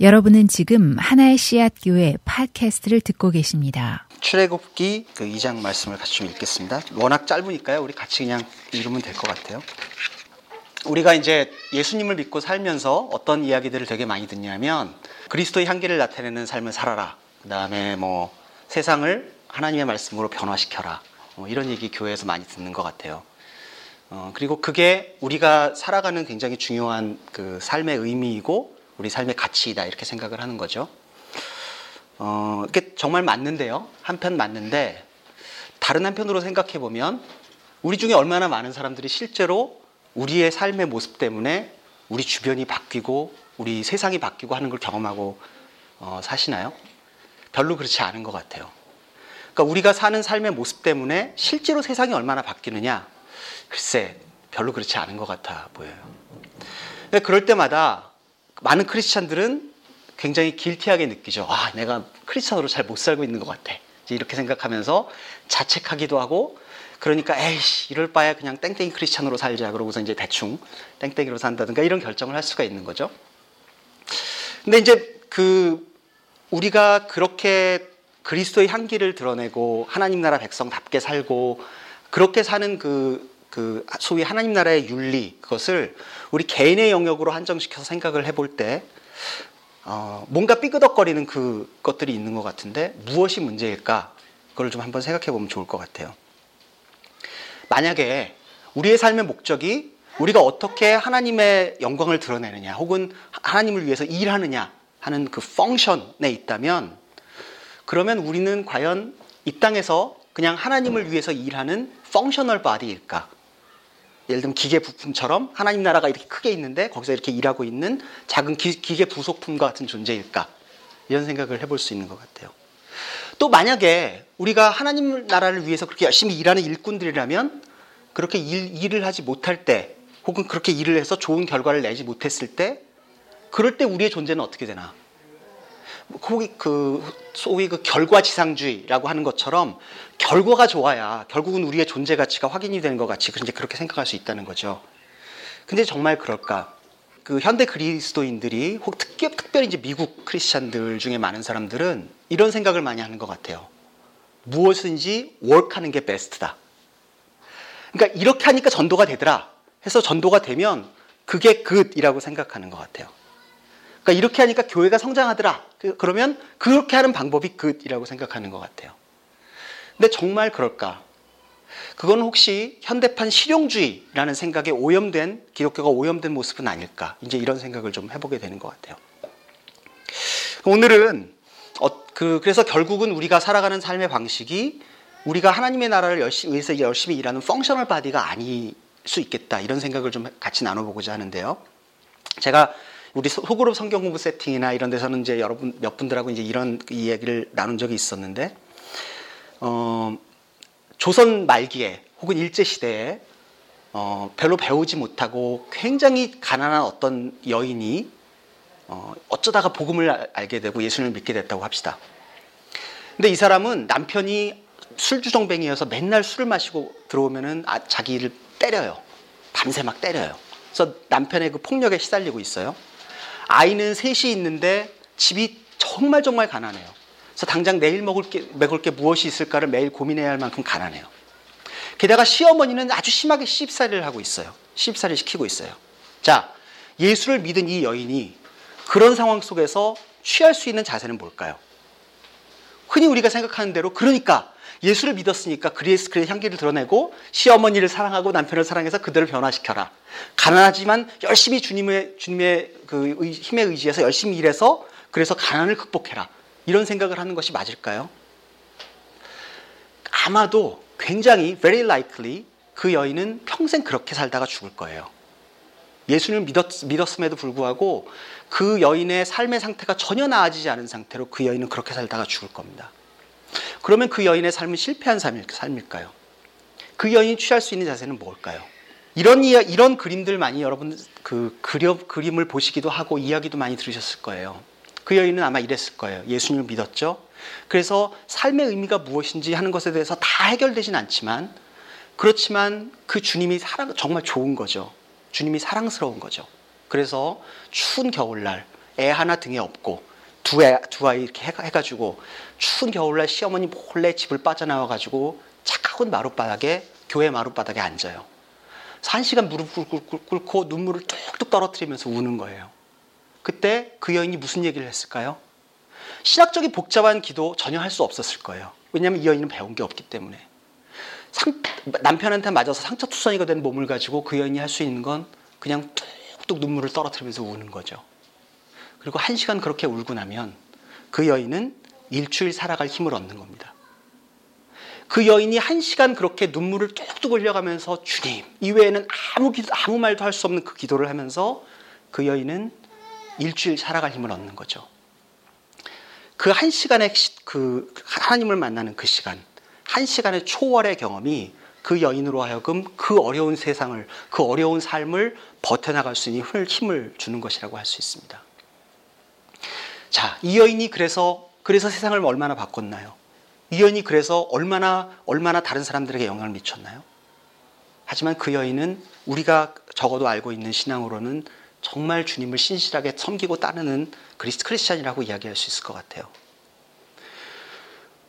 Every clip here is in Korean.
여러분은 지금 하나의 씨앗 교회 팟캐스트를 듣고 계십니다. 출애굽기 그 2장 말씀을 같이 좀 읽겠습니다. 워낙 짧으니까요. 우리 같이 그냥 읽으면 될 것 같아요. 우리가 이제 예수님을 믿고 살면서 어떤 이야기들을 되게 많이 듣냐면 그리스도의 향기를 나타내는 삶을 살아라. 그다음에 뭐 세상을 하나님의 말씀으로 변화시켜라. 뭐 이런 얘기 교회에서 많이 듣는 것 같아요. 어, 그리고 그게 우리가 살아가는 굉장히 중요한 그 삶의 의미이고 우리 삶의 가치이다 이렇게 생각을 하는 거죠. 어, 이게 정말 맞는데요. 한편 맞는데 다른 한편으로 생각해 보면 우리 중에 얼마나 많은 사람들이 실제로 우리의 삶의 모습 때문에 우리 주변이 바뀌고 우리 세상이 바뀌고 하는 걸 경험하고 어, 사시나요? 별로 그렇지 않은 것 같아요. 그러니까 우리가 사는 삶의 모습 때문에 실제로 세상이 얼마나 바뀌느냐? 글쎄, 별로 그렇지 않은 것 같아 보여요. 그럴 때마다 많은 크리스찬들은 굉장히 길티하게 느끼죠. 아, 내가 크리스찬으로 잘 못 살고 있는 것 같아. 이렇게 생각하면서 자책하기도 하고, 그러니까 에이씨 이럴 바에 그냥 땡땡이 크리스찬으로 살자 그러고서 이제 대충 땡땡이로 산다든가 이런 결정을 할 수가 있는 거죠. 근데 이제 그 우리가 그렇게 그리스도의 향기를 드러내고 하나님 나라 백성답게 살고 그렇게 사는 그, 그 소위 하나님 나라의 윤리 그것을 우리 개인의 영역으로 한정시켜서 생각을 해볼 때 어, 뭔가 삐그덕거리는 그 것들이 있는 것 같은데 무엇이 문제일까? 그걸 좀 한번 생각해 보면 좋을 것 같아요. 만약에 우리의 삶의 목적이 우리가 어떻게 하나님의 영광을 드러내느냐, 혹은 하나님을 위해서 일하느냐 하는 그 펑션에 있다면, 그러면 우리는 과연 이 땅에서 그냥 하나님을 위해서 일하는 펑셔널 바디일까? 예를 들면 기계 부품처럼 하나님 나라가 이렇게 크게 있는데 거기서 이렇게 일하고 있는 작은 기, 계 부속품과 같은 존재일까? 이런 생각을 해볼 수 있는 것 같아요. 또 만약에 우리가 하나님 나라를 위해서 그렇게 열심히 일하는 일꾼들이라면 그렇게 일, 일을 하지 못할 때 혹은 그렇게 일을 해서 좋은 결과를 내지 못했을 때 그럴 때 우리의 존재는 어떻게 되나? 거기 그 소위 그 결과지상주의라고 하는 것처럼 결과가 좋아야 결국은 우리의 존재 가치가 확인이 되는 것 같이 이제 그렇게 생각할 수 있다는 거죠. 근데 정말 그럴까? 그 현대 그리스도인들이 혹 특히, 특별히 이제 미국 크리스찬들 중에 많은 사람들은 이런 생각을 많이 하는 것 같아요. 무엇인지 월크하는 게 베스트다. 그러니까 이렇게 하니까 전도가 되더라. 해서 전도가 되면 그게 good이라고 생각하는 것 같아요. 그러니까 이렇게 하니까 교회가 성장하더라. 그, 그러면 그렇게 하는 방법이 good이라고 생각하는 것 같아요. 근데 정말 그럴까? 그건 혹시 현대판 실용주의라는 생각에 오염된 기독교가 오염된 모습은 아닐까? 이제 이런 생각을 좀 해보게 되는 것 같아요. 오늘은 어, 그 그래서 결국은 우리가 살아가는 삶의 방식이 우리가 하나님의 나라를 열심히 위해서 열심히 일하는 functional body가 아닐 수 있겠다 이런 생각을 좀 같이 나눠보고자 하는데요. 제가 우리 소그룹 성경 공부 세팅이나 이런 데서는 이제 여러분 몇 분들하고 이제 이런 이야기를 나눈 적이 있었는데 어, 조선 말기에 혹은 일제 시대에 어, 별로 배우지 못하고 굉장히 가난한 어떤 여인이 어, 어쩌다가 복음을 알게 되고 예수님을 믿게 됐다고 합시다. 근데 이 사람은 남편이 술주정뱅이여서 맨날 술을 마시고 들어오면은 아, 자기를 때려요. 밤새 막 때려요. 그래서 남편의 그 폭력에 시달리고 있어요. 아이는 셋이 있는데 집이 정말 정말 가난해요. 그래서 당장 내일 먹을 게, 먹을 게 무엇이 있을까를 매일 고민해야 할 만큼 가난해요. 게다가 시어머니는 아주 심하게 시집살이를 하고 있어요. 시집살이를 시키고 있어요. 자, 예수를 믿은 이 여인이 그런 상황 속에서 취할 수 있는 자세는 뭘까요? 흔히 우리가 생각하는 대로 그러니까 예수를 믿었으니까 그리스 그의 향기를 드러내고 시어머니를 사랑하고 남편을 사랑해서 그들을 변화시켜라. 가난하지만 열심히 주님의 주님의 그 힘에 의지해서 열심히 일해서 그래서 가난을 극복해라. 이런 생각을 하는 것이 맞을까요? 아마도 굉장히 very likely 그 여인은 평생 그렇게 살다가 죽을 거예요. 예수님을 믿었, 믿었음에도 불구하고 그 여인의 삶의 상태가 전혀 나아지지 않은 상태로 그 여인은 그렇게 살다가 죽을 겁니다. 그러면 그 여인의 삶은 실패한 삶일까요? 그 여인이 취할 수 있는 자세는 뭘까요? 이런 이런 그림들 많이 여러분 그 그려, 그림을 보시기도 하고 이야기도 많이 들으셨을 거예요. 그 여인은 아마 이랬을 거예요. 예수님을 믿었죠. 그래서 삶의 의미가 무엇인지 하는 것에 대해서 다 해결되진 않지만 그렇지만 그 주님이 사랑 정말 좋은 거죠. 주님이 사랑스러운 거죠. 그래서 추운 겨울날 애 하나 등에 업고 두, 애, 두 아이 이렇게 해, 해가지고 추운 겨울날 시어머니 몰래 집을 빠져나와가지고 차가운 마룻바닥에 교회 마룻바닥에 앉아요. 한 시간 무릎 꿇고, 꿇고 눈물을 뚝뚝 떨어뜨리면서 우는 거예요. 그때 그 여인이 무슨 얘기를 했을까요? 신학적인 복잡한 기도 전혀 할 수 없었을 거예요. 왜냐하면 이 여인은 배운 게 없기 때문에. 상, 남편한테 맞아서 상처투성이가 된 몸을 가지고 그 여인이 할 수 있는 건 그냥 뚝뚝 눈물을 떨어뜨리면서 우는 거죠. 그리고 한 시간 그렇게 울고 나면 그 여인은 일주일 살아갈 힘을 얻는 겁니다. 그 여인이 한 시간 그렇게 눈물을 뚝뚝 흘려가면서 주님 이외에는 아무 기도, 아무 말도 할 수 없는 그 기도를 하면서 그 여인은 일주일 살아갈 힘을 얻는 거죠. 그 한 시간의 그 하나님을 만나는 그 시간, 한 시간의 초월의 경험이 그 여인으로 하여금 그 어려운 세상을, 그 어려운 삶을 버텨나갈 수 있는 힘을 주는 것이라고 할 수 있습니다. 자, 이 여인이 그래서, 그래서 세상을 얼마나 바꿨나요? 이 여인이 그래서 얼마나, 얼마나 다른 사람들에게 영향을 미쳤나요? 하지만 그 여인은 우리가 적어도 알고 있는 신앙으로는 정말 주님을 신실하게 섬기고 따르는 그리스 크리스찬이라고 이야기할 수 있을 것 같아요.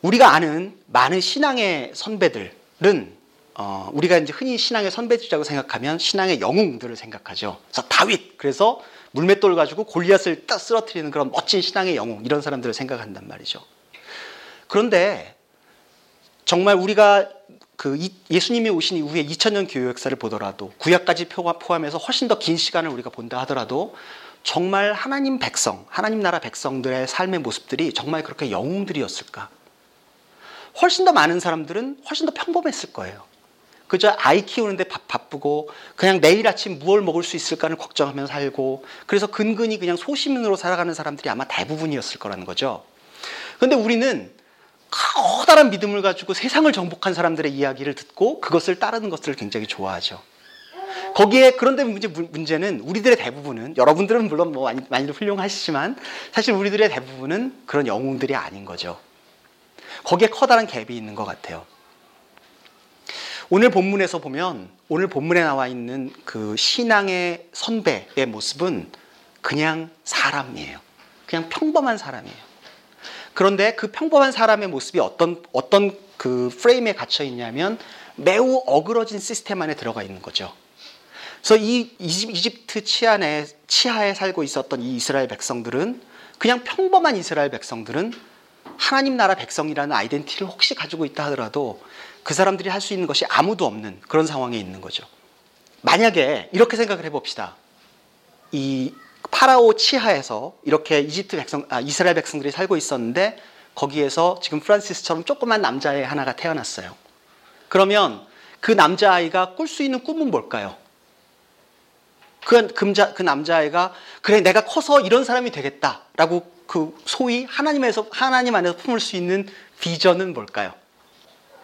우리가 아는 많은 신앙의 선배들은 어, 우리가 이제 흔히 신앙의 선배들이라고 생각하면 신앙의 영웅들을 생각하죠. 그래서 다윗, 그래서 물맷돌 가지고 골리앗을 딱 쓰러뜨리는 그런 멋진 신앙의 영웅 이런 사람들을 생각한단 말이죠. 그런데 정말 우리가 그 예수님이 오신 이후에 2000년 교회 역사를 보더라도 구약까지 포함해서 훨씬 더 긴 시간을 우리가 본다 하더라도 정말 하나님 백성, 하나님 나라 백성들의 삶의 모습들이 정말 그렇게 영웅들이었을까? 훨씬 더 많은 사람들은 훨씬 더 평범했을 거예요. 그저 아이 키우는데 바쁘고 그냥 내일 아침 무얼 먹을 수 있을까를 걱정하며 살고 그래서 근근히 그냥 소시민으로 살아가는 사람들이 아마 대부분이었을 거라는 거죠. 그런데 우리는 커다란 믿음을 가지고 세상을 정복한 사람들의 이야기를 듣고 그것을 따르는 것을 굉장히 좋아하죠. 거기에 그런데 문제, 문제는 우리들의 대부분은 여러분들은 물론 뭐 많이, 많이도 훌륭하시지만 사실 우리들의 대부분은 그런 영웅들이 아닌 거죠. 거기에 커다란 갭이 있는 것 같아요. 오늘 본문에서 보면 오늘 본문에 나와 있는 그 신앙의 선배의 모습은 그냥 사람이에요. 그냥 평범한 사람이에요. 그런데 그 평범한 사람의 모습이 어떤 어떤 그 프레임에 갇혀 있냐면 매우 어그러진 시스템 안에 들어가 있는 거죠. 그래서 이 이집트 치안에 치하에 살고 있었던 이 이스라엘 백성들은 그냥 평범한 이스라엘 백성들은 하나님 나라 백성이라는 아이덴티티를 혹시 가지고 있다 하더라도 그 사람들이 할 수 있는 것이 아무도 없는 그런 상황에 있는 거죠. 만약에 이렇게 생각을 해봅시다. 이 파라오 치하에서 이렇게 이집트 백성, 아, 이스라엘 백성들이 살고 있었는데 거기에서 지금 프란시스처럼 조그만 남자애 하나가 태어났어요. 그러면 그 남자아이가 꿀 수 있는 꿈은 뭘까요? 그, 금자, 그 남자아이가 그래 내가 커서 이런 사람이 되겠다라고 그 소위 하나님에서 하나님 안에서 품을 수 있는 비전은 뭘까요?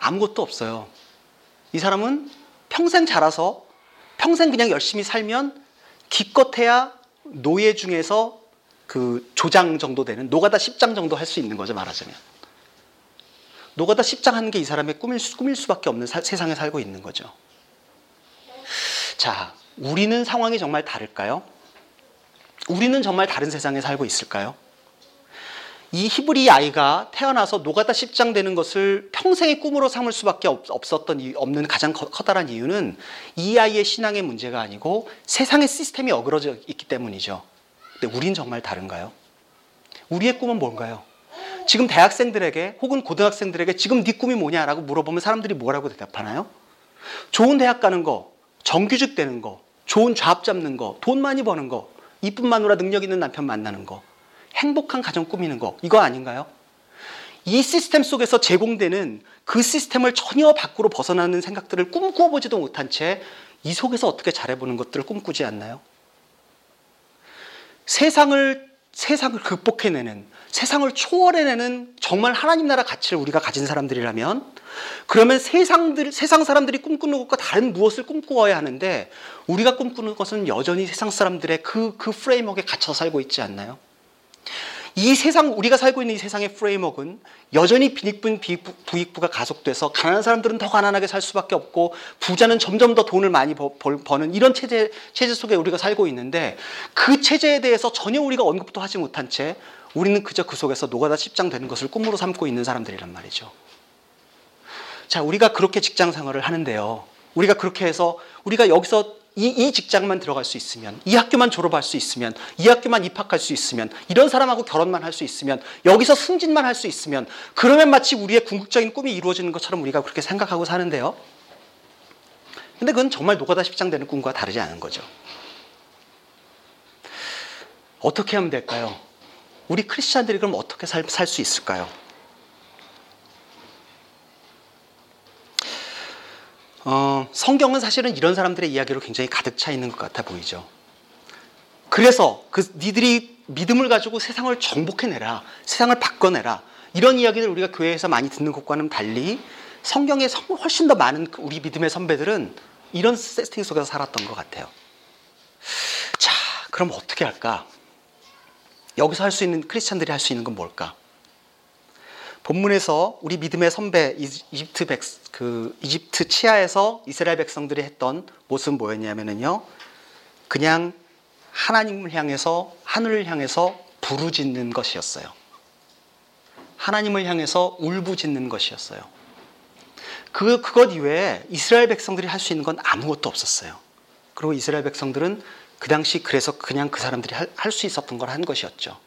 아무것도 없어요. 이 사람은 평생 자라서 평생 그냥 열심히 살면 기껏해야 노예 중에서 그 조장 정도 되는 노가다 10장 정도 할 수 있는 거죠 말하자면 노가다 10장 하는 게 이 사람의 꿈일, 수, 꿈일 수밖에 없는 사, 세상에 살고 있는 거죠. 자, 우리는 상황이 정말 다를까요? 우리는 정말 다른 세상에 살고 있을까요? 이 히브리 아이가 태어나서 노가다 십장 되는 것을 평생의 꿈으로 삼을 수밖에 없었던 없는 가장 커다란 이유는 이 아이의 신앙의 문제가 아니고 세상의 시스템이 어그러져 있기 때문이죠. 근데 우린 정말 다른가요? 우리의 꿈은 뭔가요? 지금 대학생들에게 혹은 고등학생들에게 지금 네 꿈이 뭐냐라고 물어보면 사람들이 뭐라고 대답하나요? 좋은 대학 가는 거, 정규직 되는 거, 좋은 잡 잡는 거, 돈 많이 버는 거, 이쁜 마누라 능력 있는 남편 만나는 거. 행복한 가정 꾸미는 거 이거 아닌가요? 이 시스템 속에서 제공되는 그 시스템을 전혀 밖으로 벗어나는 생각들을 꿈꾸어 보지도 못한 채 이 속에서 어떻게 잘해보는 것들을 꿈꾸지 않나요? 세상을 세상을 극복해내는 세상을 초월해내는 정말 하나님 나라 가치를 우리가 가진 사람들이라면 그러면 세상들 세상 사람들이 꿈꾸는 것과 다른 무엇을 꿈꾸어야 하는데 우리가 꿈꾸는 것은 여전히 세상 사람들의 그그 그 프레임워크에 갇혀 살고 있지 않나요? 이 세상 우리가 살고 있는 이 세상의 프레임워크는 여전히 빈익분 부익부가 가속돼서 가난한 사람들은 더 가난하게 살 수밖에 없고 부자는 점점 더 돈을 많이 버는 이런 체제 체제 속에 우리가 살고 있는데 그 체제에 대해서 전혀 우리가 언급도 하지 못한 채 우리는 그저 그 속에서 노가다 십장 되는 것을 꿈으로 삼고 있는 사람들이란 말이죠. 자, 우리가 그렇게 직장 생활을 하는데요. 우리가 그렇게 해서 우리가 여기서 이, 이 직장만 들어갈 수 있으면, 이 학교만 졸업할 수 있으면, 이 학교만 입학할 수 있으면, 이런 사람하고 결혼만 할 수 있으면, 여기서 승진만 할 수 있으면, 그러면 마치 우리의 궁극적인 꿈이 이루어지는 것처럼 우리가 그렇게 생각하고 사는데요. 근데 그건 정말 노가다 십장 되는 꿈과 다르지 않은 거죠. 어떻게 하면 될까요? 우리 크리스찬들이 그럼 어떻게 살 수 있을까요? 어, 성경은 사실은 이런 사람들의 이야기로 굉장히 가득 차 있는 것 같아 보이죠. 그래서 그 니들이 믿음을 가지고 세상을 정복해내라, 세상을 바꿔내라 이런 이야기를 우리가 교회에서 많이 듣는 것과는 달리 성경에 훨씬 더 많은 그 우리 믿음의 선배들은 이런 세팅 속에서 살았던 것 같아요. 자, 그럼 어떻게 할까? 여기서 할 수 있는 크리스찬들이 할 수 있는 건 뭘까? 본문에서 우리 믿음의 선배 이집트 백, 그 이집트 치하에서 이스라엘 백성들이 했던 모습은 뭐였냐면요. 그냥 하나님을 향해서 하늘을 향해서 부르짖는 것이었어요. 하나님을 향해서 울부짖는 것이었어요. 그 그것 이외에 이스라엘 백성들이 할 수 있는 건 아무것도 없었어요. 그리고 이스라엘 백성들은 그 당시 그래서 그냥 그 사람들이 할 수 있었던 걸 한 것이었죠.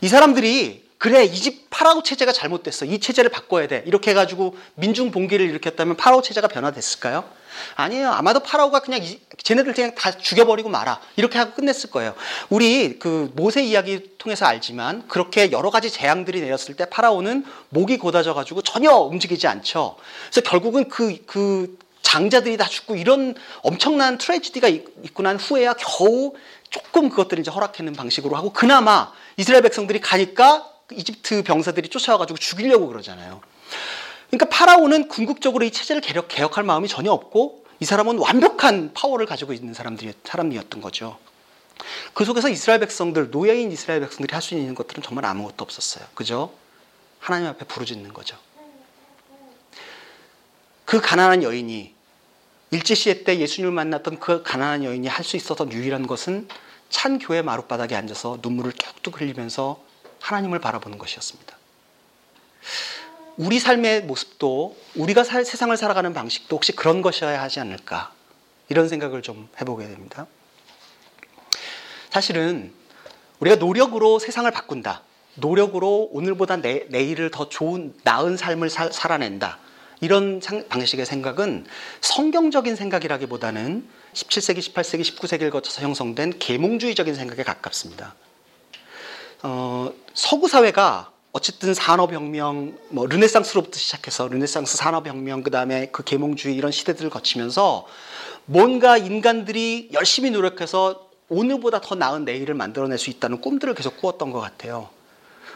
이 사람들이 그래 이 집 파라오 체제가 잘못됐어. 이 체제를 바꿔야 돼. 이렇게 해가지고 민중 봉기를 일으켰다면 파라오 체제가 변화됐을까요? 아니에요. 아마도 파라오가 그냥 이, 쟤네들 그냥 다 죽여버리고 말아. 이렇게 하고 끝냈을 거예요. 우리 그 모세 이야기 통해서 알지만 그렇게 여러 가지 재앙들이 내렸을 때 파라오는 목이 곧아져가지고 전혀 움직이지 않죠. 그래서 결국은 그그 그 장자들이 다 죽고 이런 엄청난 트레지디가 있고 난 후에야 겨우 조금 그것들을 이제 허락하는 방식으로 하고 그나마 이스라엘 백성들이 가니까 이집트 병사들이 쫓아와가지고 죽이려고 그러잖아요. 그러니까 파라오는 궁극적으로 이 체제를 개혁, 개혁할 마음이 전혀 없고 이 사람은 완벽한 파워를 가지고 있는 사람들이, 사람이었던 거죠. 그 속에서 이스라엘 백성들, 노예인 이스라엘 백성들이 할 수 있는 것들은 정말 아무것도 없었어요. 그죠? 하나님 앞에 부르짖는 거죠. 그 가난한 여인이 일제시대 때 예수님을 만났던 그 가난한 여인이 할 수 있었던 유일한 것은 찬 교회 마룻바닥에 앉아서 눈물을 뚝뚝 흘리면서 하나님을 바라보는 것이었습니다. 우리 삶의 모습도 우리가 살, 세상을 살아가는 방식도 혹시 그런 것이어야 하지 않을까 이런 생각을 좀 해보게 됩니다. 사실은 우리가 노력으로 세상을 바꾼다. 노력으로 오늘보다 내, 내일을 더 좋은 나은 삶을 사, 살아낸다. 이런 상, 방식의 생각은 성경적인 생각이라기보다는 17세기, 18세기, 19세기를 거쳐서 형성된 계몽주의적인 생각에 가깝습니다. 어, 서구 사회가 어쨌든 산업혁명, 뭐 르네상스로부터 시작해서 르네상스 산업혁명, 그 다음에 그 계몽주의 이런 시대들을 거치면서 뭔가 인간들이 열심히 노력해서 오늘보다 더 나은 내일을 만들어낼 수 있다는 꿈들을 계속 꾸었던 것 같아요.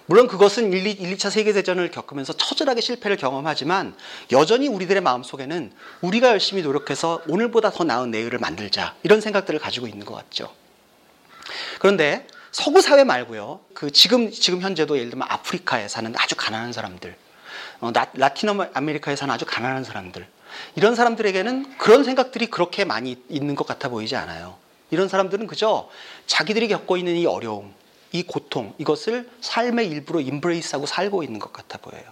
물론 그것은 1, 2, 1, 2차 세계대전을 겪으면서 처절하게 실패를 경험하지만 여전히 우리들의 마음속에는 우리가 열심히 노력해서 오늘보다 더 나은 내일을 만들자 이런 생각들을 가지고 있는 것 같죠. 그런데 서구 사회 말고요. 그 지금 지금 현재도 예를 들면 아프리카에 사는 아주 가난한 사람들, 어, 라, 티노 아메리카에 사는 아주 가난한 사람들, 이런 사람들에게는 그런 생각들이 그렇게 많이 있는 것 같아 보이지 않아요. 이런 사람들은 그저 자기들이 겪고 있는 이 어려움, 이 고통, 이것을 삶의 일부로 인브레이스하고 살고 있는 것 같아 보여요.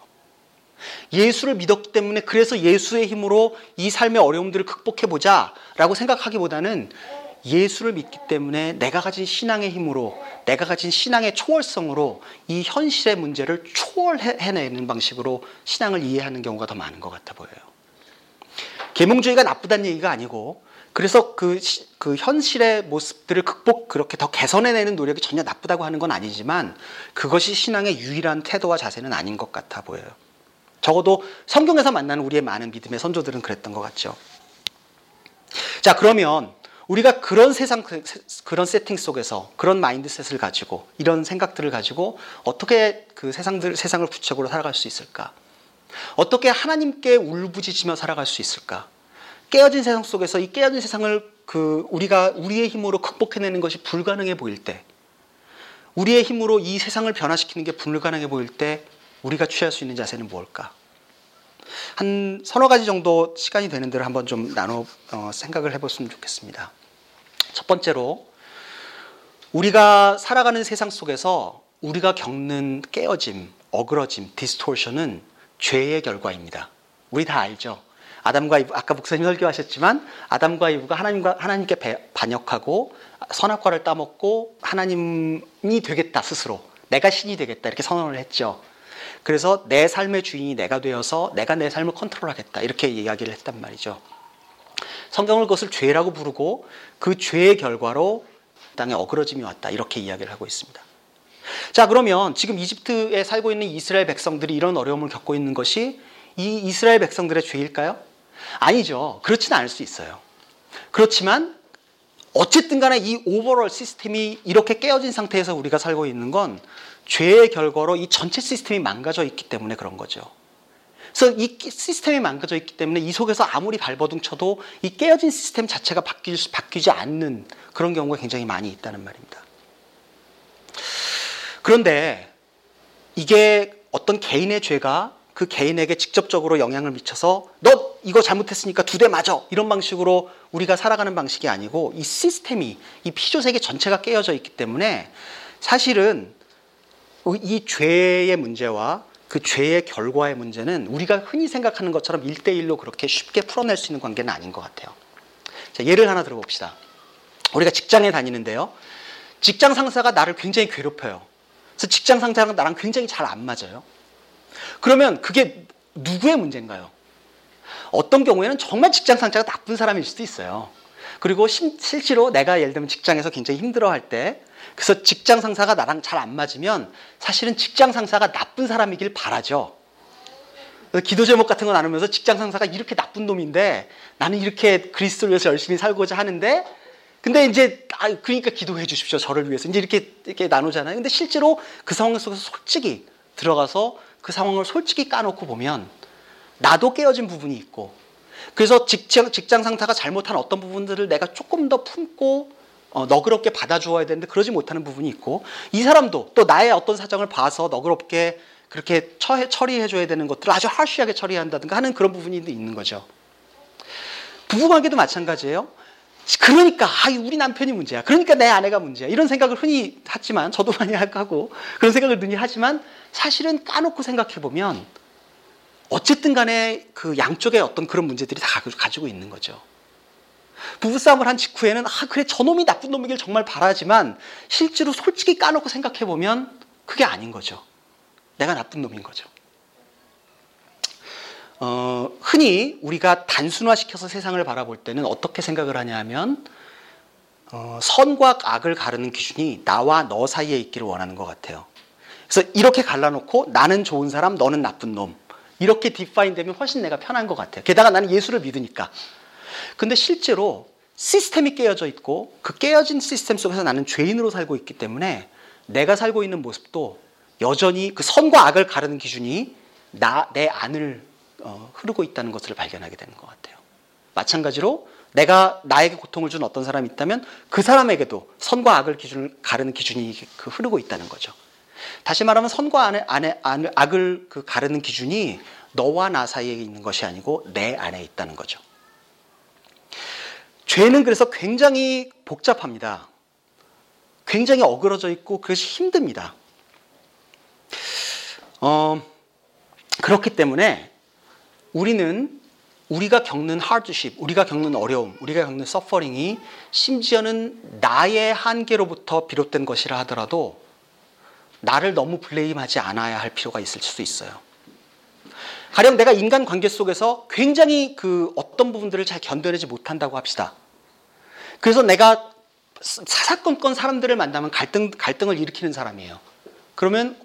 예수를 믿었기 때문에 그래서 예수의 힘으로 이 삶의 어려움들을 극복해 보자 라고 생각하기보다는 예수를 믿기 때문에 내가 가진 신앙의 힘으로 내가 가진 신앙의 초월성으로 이 현실의 문제를 초월해내는 방식으로 신앙을 이해하는 경우가 더 많은 것 같아 보여요. 계몽주의가 나쁘다는 얘기가 아니고 그래서 그, 그 현실의 모습들을 극복 그렇게 더 개선해내는 노력이 전혀 나쁘다고 하는 건 아니지만 그것이 신앙의 유일한 태도와 자세는 아닌 것 같아 보여요. 적어도 성경에서 만나는 우리의 많은 믿음의 선조들은 그랬던 것 같죠. 자, 그러면 우리가 그런 세상, 그 그런 세팅 속에서 그런 mindset을 가지고 이런 생각들을 가지고 어떻게 그 세상들, 세상을 구체적으로 살아갈 수 있을까? 어떻게 하나님께 울부짖으며 살아갈 수 있을까? 깨어진 세상 속에서 이 깨어진 세상을 그 우리가 우리의 힘으로 극복해내는 것이 불가능해 보일 때 우리의 힘으로 이 세상을 변화시키는 게 불가능해 보일 때 우리가 취할 수 있는 자세는 무엇일까? 한 서너 가지 정도 시간이 되는 대로 한번 좀 나눠 어, 생각을 해봤으면 좋겠습니다. 첫 번째로 우리가 살아가는 세상 속에서 우리가 겪는 깨어짐, 어그러짐, 디스토션은 죄의 결과입니다. 우리 다 알죠. 아담과 이브 아까 목사님 설교하셨지만 아담과 이브가 하나님과 하나님께 반역하고 선악과를 따먹고 하나님이 되겠다 스스로 내가 신이 되겠다 이렇게 선언을 했죠. 그래서 내 삶의 주인이 내가 되어서 내가 내 삶을 컨트롤하겠다 이렇게 이야기를 했단 말이죠. 성경을 그것을 죄라고 부르고 그 죄의 결과로 땅에 어그러짐이 왔다 이렇게 이야기를 하고 있습니다. 자 그러면 지금 이집트에 살고 있는 이스라엘 백성들이 이런 어려움을 겪고 있는 것이 이 이스라엘 백성들의 죄일까요? 아니죠. 그렇지는 않을 수 있어요. 그렇지만 어쨌든 간에 이 오버롤 시스템이 이렇게 깨어진 상태에서 우리가 살고 있는 건 죄의 결과로 이 전체 시스템이 망가져 있기 때문에 그런 거죠. 그래서 이 시스템이 망가져 있기 때문에 이 속에서 아무리 발버둥 쳐도 이 깨어진 시스템 자체가 바뀌, 바뀌지 않는 그런 경우가 굉장히 많이 있다는 말입니다. 그런데 이게 어떤 개인의 죄가 그 개인에게 직접적으로 영향을 미쳐서 너 이거 잘못했으니까 두 대 맞아 이런 방식으로 우리가 살아가는 방식이 아니고 이 시스템이 이 피조 세계 전체가 깨어져 있기 때문에 사실은 이 죄의 문제와 그 죄의 결과의 문제는 우리가 흔히 생각하는 것처럼 일대일로 그렇게 쉽게 풀어낼 수 있는 관계는 아닌 것 같아요. 자, 예를 하나 들어봅시다. 우리가 직장에 다니는데요. 직장 상사가 나를 굉장히 괴롭혀요. 그래서 직장 상사랑 나랑 굉장히 잘 안 맞아요. 그러면 그게 누구의 문제인가요? 어떤 경우에는 정말 직장 상사가 나쁜 사람일 수도 있어요. 그리고 심, 실제로 내가 예를 들면 직장에서 굉장히 힘들어할 때 그래서 직장 상사가 나랑 잘 안 맞으면 사실은 직장 상사가 나쁜 사람이길 바라죠. 기도 제목 같은 거 나누면서 직장 상사가 이렇게 나쁜 놈인데 나는 이렇게 그리스도를 위해서 열심히 살고자 하는데 근데 이제 아 그러니까 기도해 주십시오 저를 위해서 이제 이렇게 이렇게 나누잖아요. 근데 실제로 그 상황 속에서 솔직히 들어가서 그 상황을 솔직히 까놓고 보면 나도 깨어진 부분이 있고 그래서 직장 직장 상사가 잘못한 어떤 부분들을 내가 조금 더 품고 어, 너그럽게 받아주어야 되는데 그러지 못하는 부분이 있고 이 사람도 또 나의 어떤 사정을 봐서 너그럽게 그렇게 처해, 처리해줘야 되는 것들을 아주 하쉬하게 처리한다든가 하는 그런 부분이 있는 거죠. 부부관계도 마찬가지예요. 그러니까 아 우리 남편이 문제야. 그러니까 내 아내가 문제야. 이런 생각을 흔히 하지만 저도 많이 하고 그런 생각을 흔히 하지만 사실은 까놓고 생각해 보면 어쨌든 간에 그 양쪽에 어떤 그런 문제들이 다 가지고 있는 거죠. 부부싸움을 한 직후에는 아 그래 저놈이 나쁜 놈이길 정말 바라지만 실제로 솔직히 까놓고 생각해 보면 그게 아닌 거죠. 내가 나쁜 놈인 거죠. 어, 흔히 우리가 단순화시켜서 세상을 바라볼 때는 어떻게 생각을 하냐 하면 어, 선과 악을 가르는 기준이 나와 너 사이에 있기를 원하는 것 같아요. 그래서 이렇게 갈라놓고 나는 좋은 사람, 너는 나쁜 놈. 이렇게 디파인 되면 훨씬 내가 편한 것 같아요. 게다가 나는 예수를 믿으니까. 근데 실제로 시스템이 깨어져 있고 그 깨어진 시스템 속에서 나는 죄인으로 살고 있기 때문에 내가 살고 있는 모습도 여전히 그 선과 악을 가르는 기준이 나, 내 안을 어, 흐르고 있다는 것을 발견하게 되는 것 같아요. 마찬가지로 내가 나에게 고통을 준 어떤 사람이 있다면 그 사람에게도 선과 악을 기준을 가르는 기준이 그 흐르고 있다는 거죠. 다시 말하면 선과 안에, 안에, 안에 악을 그 가르는 기준이 너와 나 사이에 있는 것이 아니고 내 안에 있다는 거죠. 죄는 그래서 굉장히 복잡합니다. 굉장히 어그러져 있고 그것이 힘듭니다. 어, 그렇기 때문에 우리는 우리가 겪는 하드십, 우리가 겪는 어려움, 우리가 겪는 서퍼링이 심지어는 나의 한계로부터 비롯된 것이라 하더라도 나를 너무 블레임하지 않아야 할 필요가 있을 수 있어요. 가령 내가 인간 관계 속에서 굉장히 그 어떤 부분들을 잘 견뎌내지 못한다고 합시다. 그래서 내가 사사건건 사람들을 만나면 갈등, 갈등을 일으키는 사람이에요. 그러면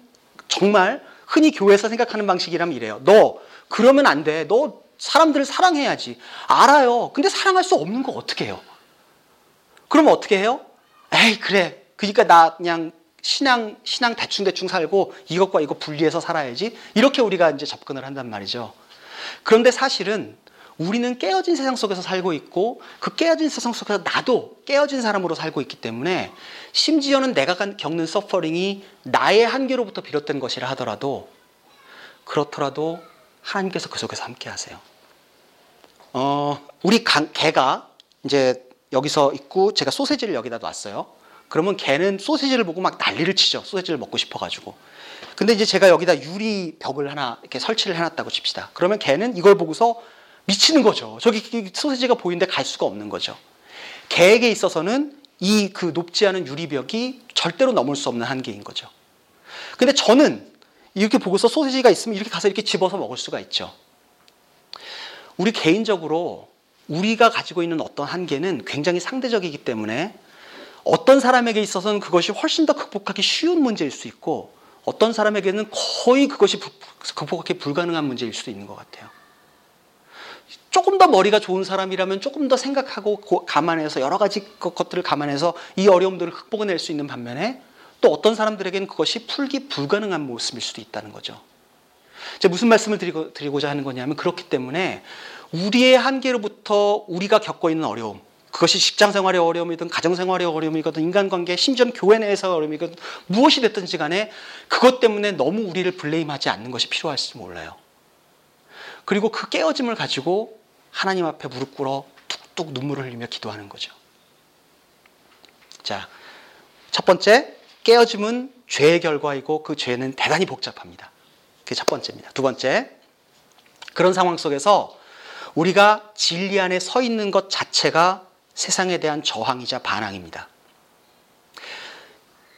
정말 흔히 교회에서 생각하는 방식이라면 이래요. 너 그러면 안 돼. 너 사람들을 사랑해야지. 알아요. 근데 사랑할 수 없는 거 어떻게 해요? 그러면 어떻게 해요? 에이 그래. 그러니까 나 그냥 신앙 신앙 대충 대충 살고 이것과 이거 분리해서 살아야지. 이렇게 우리가 이제 접근을 한단 말이죠. 그런데 사실은 우리는 깨어진 세상 속에서 살고 있고 그 깨어진 세상 속에서 나도 깨어진 사람으로 살고 있기 때문에 심지어는 내가 겪는 서퍼링이 나의 한계로부터 비롯된 것이라 하더라도 그렇더라도 하나님께서 그 속에서 함께 하세요. 어, 우리 강, 개가 이제 여기서 있고 제가 소세지를 여기다 놨어요. 그러면 개는 소세지를 보고 막 난리를 치죠. 소세지를 먹고 싶어가지고. 근데 이제 제가 여기다 유리 벽을 하나 이렇게 설치를 해놨다고 칩시다. 그러면 개는 이걸 보고서 미치는 거죠. 저기 소세지가 보이는데 갈 수가 없는 거죠. 개에게 있어서는 이 그 높지 않은 유리벽이 절대로 넘을 수 없는 한계인 거죠. 근데 저는 이렇게 보고서 소세지가 있으면 이렇게 가서 이렇게 집어서 먹을 수가 있죠. 우리 개인적으로 우리가 가지고 있는 어떤 한계는 굉장히 상대적이기 때문에 어떤 사람에게 있어서는 그것이 훨씬 더 극복하기 쉬운 문제일 수 있고 어떤 사람에게는 거의 그것이 극복하기 불가능한 문제일 수도 있는 것 같아요. 조금 더 머리가 좋은 사람이라면 조금 더 생각하고 감안해서 여러 가지 것들을 감안해서 이 어려움들을 극복해낼 수 있는 반면에 또 어떤 사람들에게는 그것이 풀기 불가능한 모습일 수도 있다는 거죠. 제가 무슨 말씀을 드리고, 드리고자 하는 거냐면 그렇기 때문에 우리의 한계로부터 우리가 겪고 있는 어려움, 그것이 직장 생활의 어려움이든 가정 생활의 어려움이든 인간관계, 심지어 교회 내에서 어려움이든 무엇이 됐든지 간에 그것 때문에 너무 우리를 블레임하지 않는 것이 필요할지 몰라요. 그리고 그 깨어짐을 가지고 하나님 앞에 무릎 꿇어 툭툭 눈물을 흘리며 기도하는 거죠. 자, 첫 번째, 깨어짐은 죄의 결과이고 그 죄는 대단히 복잡합니다. 그게 첫 번째입니다. 두 번째, 그런 상황 속에서 우리가 진리 안에 서 있는 것 자체가 세상에 대한 저항이자 반항입니다.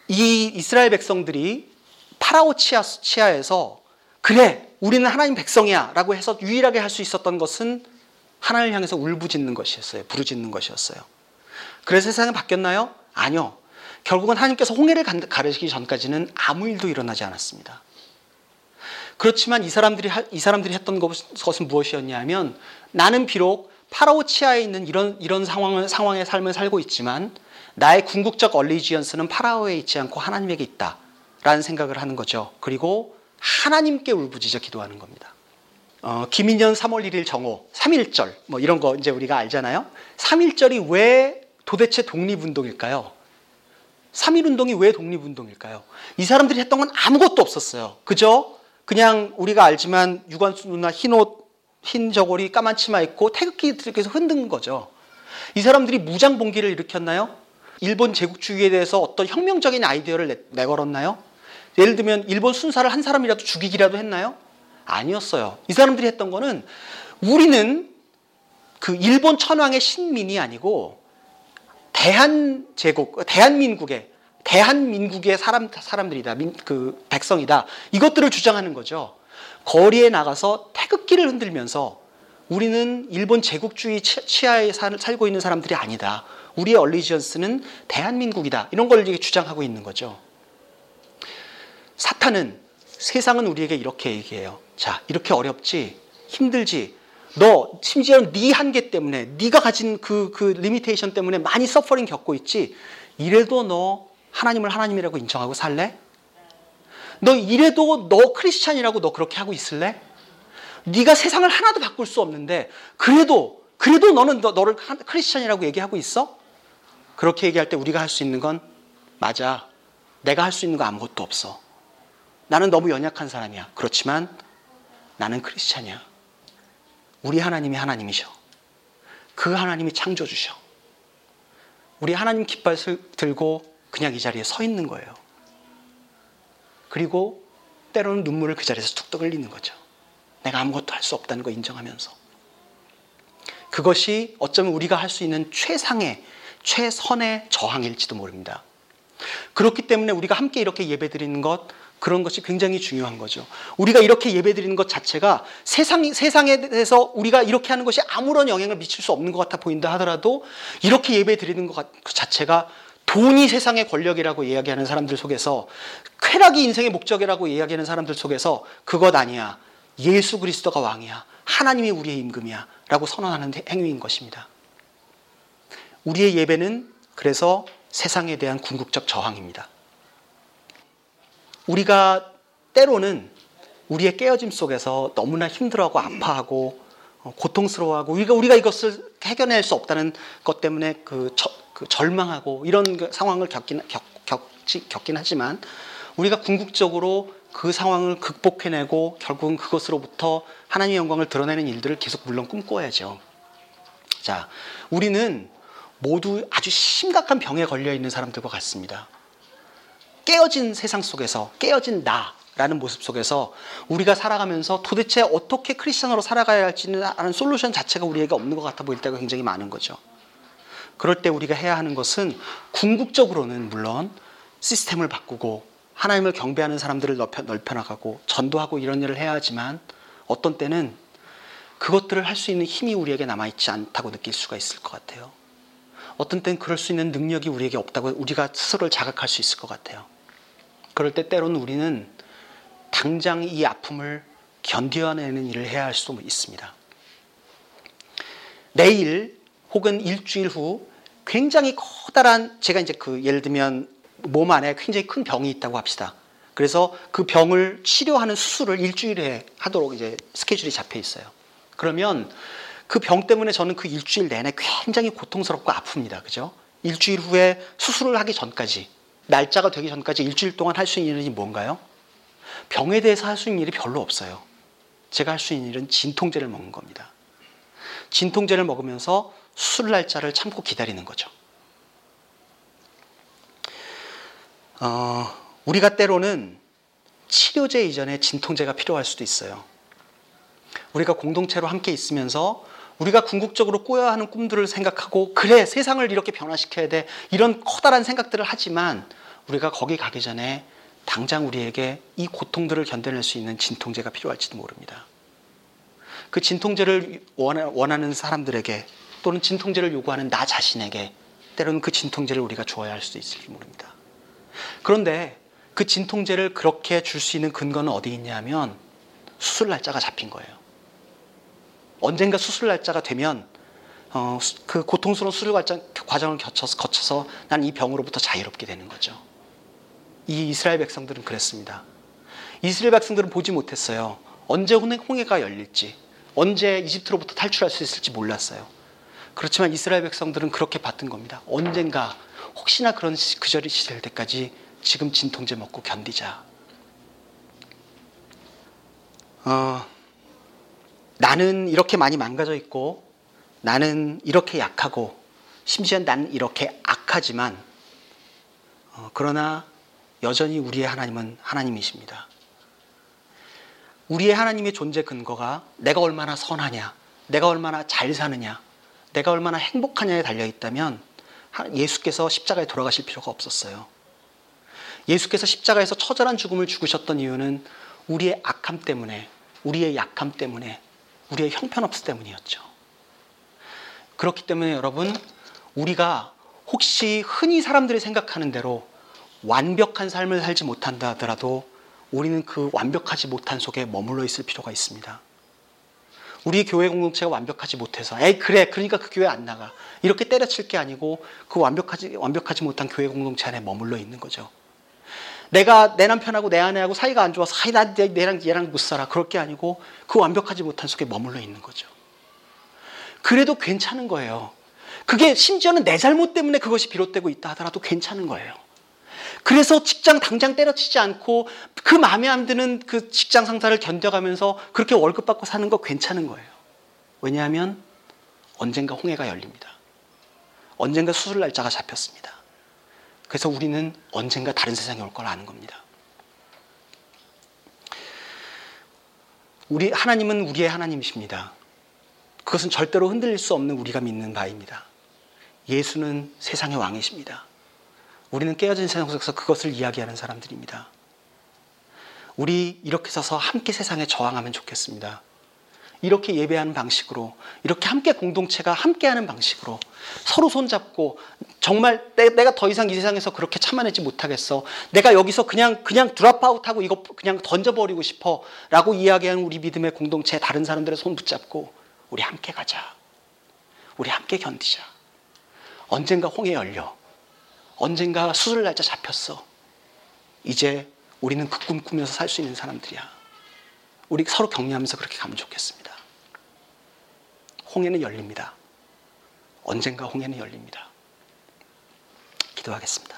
이 이스라엘 백성들이 파라오 치하, 치하에서 그래 우리는 하나님 백성이야 라고 해서 유일하게 할 수 있었던 것은 하나님을 향해서 울부짖는 것이었어요. 부르짖는 것이었어요. 그래서 세상이 바뀌었나요? 아니요. 결국은 하나님께서 홍해를 가르시기 전까지는 아무 일도 일어나지 않았습니다. 그렇지만 이 사람들이 이 사람들이 했던 것은 무엇이었냐면 나는 비록 파라오 치하에 있는 이런 이런 상황을 상황의 삶을 살고 있지만 나의 궁극적 얼리지언스는 파라오에 있지 않고 하나님에게 있다라는 생각을 하는 거죠. 그리고 하나님께 울부짖어 기도하는 겁니다. 어, 김인년 3월 1일 정오 3.1절 뭐 이런 거 이제 우리가 알잖아요. 3.1절이 왜 도대체 독립운동일까요? 3.1운동이 왜 독립운동일까요? 이 사람들이 했던 건 아무것도 없었어요. 그죠? 그냥 우리가 알지만 유관수 누나 흰 옷, 흰 저고리, 까만 치마 입고 태극기 들께서 흔든 거죠. 이 사람들이 무장 봉기를 일으켰나요? 일본 제국주의에 대해서 어떤 혁명적인 아이디어를 내, 걸었나요 예를 들면 일본 순사를 한 사람이라도 죽이기라도 했나요? 아니었어요. 이 사람들이 했던 거는 우리는 그 일본 천황의 신민이 아니고 대한제국, 대한민국의 대한민국의 사람, 사람들이다. 민, 그 백성이다. 이것들을 주장하는 거죠. 거리에 나가서 태극기를 흔들면서 우리는 일본 제국주의 치하에 살고 있는 사람들이 아니다. 우리의 얼리지언스는 대한민국이다. 이런 걸 주장하고 있는 거죠. 사탄은 세상은 우리에게 이렇게 얘기해요. 자, 이렇게 어렵지, 힘들지. 너 심지어 네 한계 때문에, 네가 가진 그, 그 limitation 때문에 많이 suffering 겪고 있지. 이래도 너 하나님을 하나님이라고 인정하고 살래? 너 이래도 너 크리스찬이라고 너 그렇게 하고 있을래? 네가 세상을 하나도 바꿀 수 없는데 그래도 그래도 너는 너, 너를 크리스찬이라고 얘기하고 있어? 그렇게 얘기할 때 우리가 할 수 있는 건 맞아. 내가 할 수 있는 거 아무것도 없어. 나는 너무 연약한 사람이야. 그렇지만 나는 크리스찬이야. 우리 하나님이 하나님이셔. 그 하나님이 창조주셔. 우리 하나님 깃발 들고 그냥 이 자리에 서 있는 거예요. 그리고 때로는 눈물을 그 자리에서 툭툭 흘리는 거죠. 내가 아무것도 할 수 없다는 거 인정하면서. 그것이 어쩌면 우리가 할 수 있는 최상의, 최선의 저항일지도 모릅니다. 그렇기 때문에 우리가 함께 이렇게 예배 드리는 것, 그런 것이 굉장히 중요한 거죠. 우리가 이렇게 예배 드리는 것 자체가 세상, 세상에 대해서 우리가 이렇게 하는 것이 아무런 영향을 미칠 수 없는 것 같아 보인다 하더라도 이렇게 예배 드리는 것 자체가 돈이 세상의 권력이라고 이야기하는 사람들 속에서 쾌락이 인생의 목적이라고 이야기하는 사람들 속에서 그것 아니야. 예수 그리스도가 왕이야. 하나님이 우리의 임금이야. 라고 선언하는 행위인 것입니다. 우리의 예배는 그래서 세상에 대한 궁극적 저항입니다. 우리가 때로는 우리의 깨어짐 속에서 너무나 힘들어하고 아파하고 어, 고통스러워하고 우리가 이것을 해결할 수 없다는 것 때문에 그, 저, 그 절망하고 이런 그 상황을 겪긴 겪, 겪지, 겪긴 하지만 우리가 궁극적으로 그 상황을 극복해내고 결국은 그것으로부터 하나님의 영광을 드러내는 일들을 계속 물론 꿈꿔야죠. 자, 우리는 모두 아주 심각한 병에 걸려 있는 사람들과 같습니다. 깨어진 세상 속에서 깨어진 나라는 모습 속에서 우리가 살아가면서 도대체 어떻게 크리스천으로 살아가야 할지는 아는 솔루션 자체가 우리에게 없는 것 같아 보일 때가 굉장히 많은 거죠. 그럴 때 우리가 해야 하는 것은 궁극적으로는 물론 시스템을 바꾸고 하나님을 경배하는 사람들을 넓혀, 나가고 전도하고 이런 일을 해야 하지만 어떤 때는 그것들을 할 수 있는 힘이 우리에게 남아있지 않다고 느낄 수가 있을 것 같아요. 어떤 때는 그럴 수 있는 능력이 우리에게 없다고 우리가 스스로를 자각할 수 있을 것 같아요. 그럴 때 때로는 우리는 당장 이 아픔을 견뎌내는 일을 해야 할 수도 있습니다. 내일 혹은 일주일 후 굉장히 커다란 제가 이제 그 예를 들면 몸 안에 굉장히 큰 병이 있다고 합시다. 그래서 그 병을 치료하는 수술을 일주일에 하도록 이제 스케줄이 잡혀 있어요. 그러면 그 병 때문에 저는 그 일주일 내내 굉장히 고통스럽고 아픕니다. 그죠? 일주일 후에 수술을 하기 전까지, 날짜가 되기 전까지 일주일 동안 할 수 있는 일이 뭔가요? 병에 대해서 할 수 있는 일이 별로 없어요. 제가 할 수 있는 일은 진통제를 먹는 겁니다. 진통제를 먹으면서 수술 날짜를 참고 기다리는 거죠. 어, 우리가 때로는 치료제 이전에 진통제가 필요할 수도 있어요. 우리가 공동체로 함께 있으면서 우리가 궁극적으로 꿔야 하는 꿈들을 생각하고 그래 세상을 이렇게 변화시켜야 돼 이런 커다란 생각들을 하지만 우리가 거기 가기 전에 당장 우리에게 이 고통들을 견뎌낼 수 있는 진통제가 필요할지도 모릅니다. 그 진통제를 원하는 사람들에게 또는 진통제를 요구하는 나 자신에게 때로는 그 진통제를 우리가 주어야 할 수도 있을지 모릅니다. 그런데 그 진통제를 그렇게 줄 수 있는 근거는 어디 있냐면 수술 날짜가 잡힌 거예요. 언젠가 수술 날짜가 되면 어, 그 고통스러운 수술 과정을 거쳐서, 거쳐서 난 이 병으로부터 자유롭게 되는 거죠. 이 이스라엘 백성들은 그랬습니다. 이스라엘 백성들은 보지 못했어요. 언제 홍해가 열릴지, 언제 이집트로부터 탈출할 수 있을지 몰랐어요. 그렇지만 이스라엘 백성들은 그렇게 봤던 겁니다. 언젠가 혹시나 그런 그 절이 시될 때까지 지금 진통제 먹고 견디자. 어, 나는 이렇게 많이 망가져 있고 나는 이렇게 약하고 심지어 난 이렇게 악하지만 어, 그러나 여전히 우리의 하나님은 하나님이십니다. 우리의 하나님의 존재 근거가 내가 얼마나 선하냐, 내가 얼마나 잘 사느냐, 내가 얼마나 행복하냐에 달려 있다면 예수께서 십자가에 돌아가실 필요가 없었어요. 예수께서 십자가에서 처절한 죽음을 죽으셨던 이유는 우리의 악함 때문에, 우리의 약함 때문에, 우리의 형편없음 때문이었죠. 그렇기 때문에 여러분, 우리가 혹시 흔히 사람들이 생각하는 대로 완벽한 삶을 살지 못한다 하더라도 우리는 그 완벽하지 못한 속에 머물러 있을 필요가 있습니다. 우리 교회 공동체가 완벽하지 못해서 에이 그래 그러니까 그 교회 안 나가 이렇게 때려칠 게 아니고 그 완벽하지 완벽하지 못한 교회 공동체 안에 머물러 있는 거죠. 내가 내 남편하고 내 아내하고 사이가 안 좋아서 사이 나 내랑 얘랑 못 살아 그럴 게 아니고 그 완벽하지 못한 속에 머물러 있는 거죠. 그래도 괜찮은 거예요. 그게 심지어는 내 잘못 때문에 그것이 비롯되고 있다 하더라도 괜찮은 거예요. 그래서 직장 당장 때려치지 않고 그 마음에 안 드는 그 직장 상사를 견뎌가면서 그렇게 월급 받고 사는 거 괜찮은 거예요. 왜냐하면 언젠가 홍해가 열립니다. 언젠가 수술 날짜가 잡혔습니다. 그래서 우리는 언젠가 다른 세상에 올 걸 아는 겁니다. 우리 하나님은 우리의 하나님이십니다. 그것은 절대로 흔들릴 수 없는 우리가 믿는 바입니다. 예수는 세상의 왕이십니다. 우리는 깨어진 세상 속에서 그것을 이야기하는 사람들입니다. 우리 이렇게 서서 함께 세상에 저항하면 좋겠습니다. 이렇게 예배하는 방식으로, 이렇게 함께 공동체가 함께하는 방식으로 서로 손잡고 정말 내, 가더 이상 이 세상에서 그렇게 참아내지 못하겠어. 내가 여기서 그냥 그냥 드랍아웃하고 이거 그냥 던져버리고 싶어라고 이야기하는 우리 믿음의 공동체 다른 사람들의 손 붙잡고 우리 함께 가자. 우리 함께 견디자. 언젠가 홍해 열려. 언젠가 수술 날짜 잡혔어. 이제 우리는 그 꿈 꾸면서 살 수 있는 사람들이야. 우리 서로 격려하면서 그렇게 가면 좋겠습니다. 홍해는 열립니다. 언젠가 홍해는 열립니다. 기도하겠습니다.